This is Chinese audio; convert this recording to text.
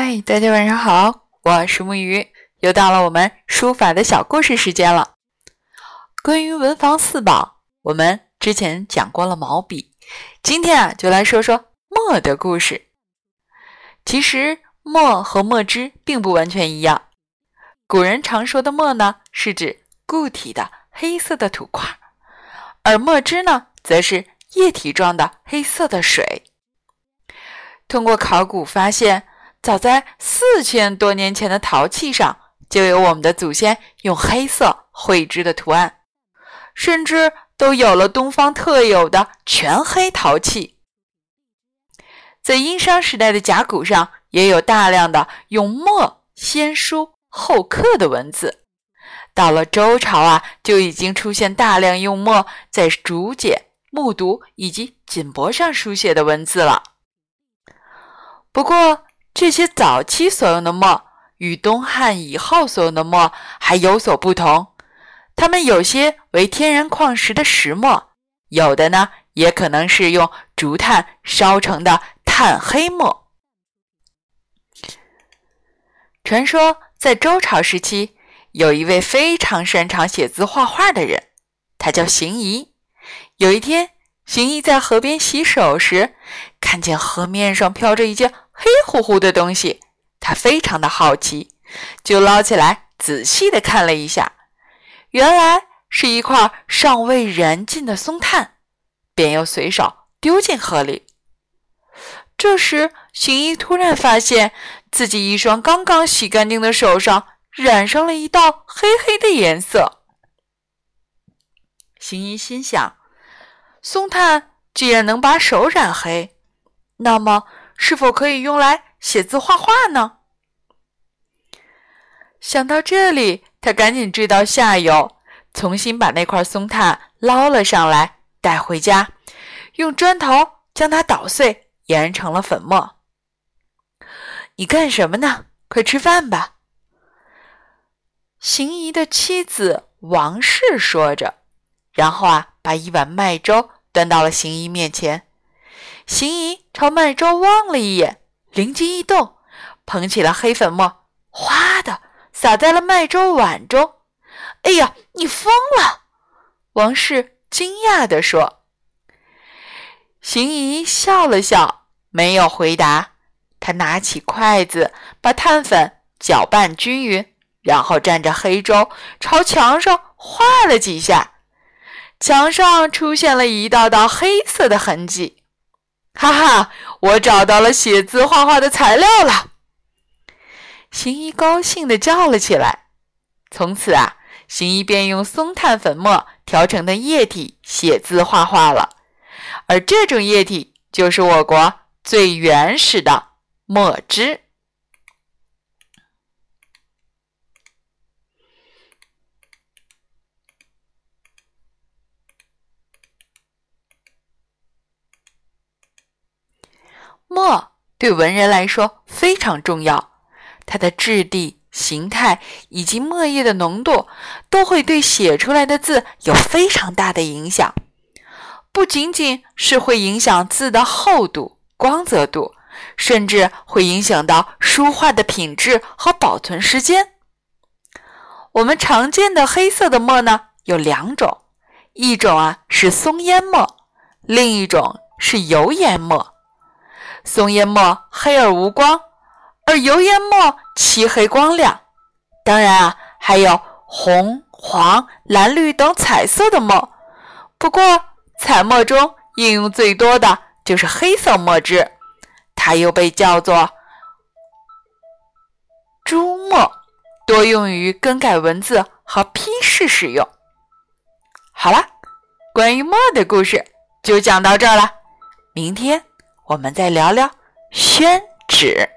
嗨，大家晚上好，我是木鱼，又到了我们书法的小故事时间了。关于文房四宝，我们之前讲过了毛笔，今天啊，就来说说墨的故事。其实墨和墨汁并不完全一样，古人常说的墨呢，是指固体的黑色的土块，而墨汁呢，则是液体状的黑色的水。通过考古发现。早在四千多年前的陶器上，就有我们的祖先用黑色绘制的图案，甚至都有了东方特有的全黑陶器。在殷商时代的甲骨上，也有大量的用墨先书后刻的文字。到了周朝啊，就已经出现大量用墨在竹简、木牍以及锦帛上书写的文字了。不过，这些早期所用的墨与东汉以后所用的墨还有所不同，它们有些为天然矿石的石墨，有的呢也可能是用竹炭烧成的炭黑墨。传说在周朝时期，有一位非常擅长写字画画的人，他叫邢夷。有一天，邢夷在河边洗手时，看见河面上飘着一件。黑乎乎的东西，他非常的好奇，就捞起来仔细的看了一下，原来是一块尚未燃尽的松炭，便又随手丢进河里。这时，行医突然发现自己一双刚刚洗干净的手上染上了一道黑黑的颜色。行医心想：松炭既然能把手染黑，那么……是否可以用来写字画画呢？想到这里，他赶紧追到下游，重新把那块松炭捞了上来，带回家，用砖头将它捣碎，研成了粉末。你干什么呢？快吃饭吧！邢姨的妻子王氏说着，然后啊，把一碗麦粥端到了邢姨面前。邢姨朝麦粥望了一眼，灵机一动，捧起了黑粉末，哗的洒在了麦粥碗中。哎呀，你疯了！王氏惊讶地说。邢姨笑了笑，没有回答。她拿起筷子，把碳粉搅拌均匀，然后蘸着黑粥朝墙上画了几下，墙上出现了一道道黑色的痕迹。哈哈，我找到了写字画画的材料了！行医高兴地叫了起来。从此啊，行医便用松炭粉末调成的液体写字画画了。而这种液体就是我国最原始的墨汁。墨对文人来说非常重要，它的质地、形态以及墨液的浓度都会对写出来的字有非常大的影响。不仅仅是会影响字的厚度、光泽度，甚至会影响到书画的品质和保存时间。我们常见的黑色的墨呢有两种，一种啊是松烟墨，另一种是油烟墨。松烟墨黑而无光，而油烟墨漆黑光亮。当然啊，还有红、黄、蓝、绿等彩色的墨。不过，彩墨中应用最多的就是黑色墨汁，它又被叫做朱墨，多用于更改文字和批示使用。好了，关于墨的故事就讲到这儿了。明天。我们再聊聊宣纸。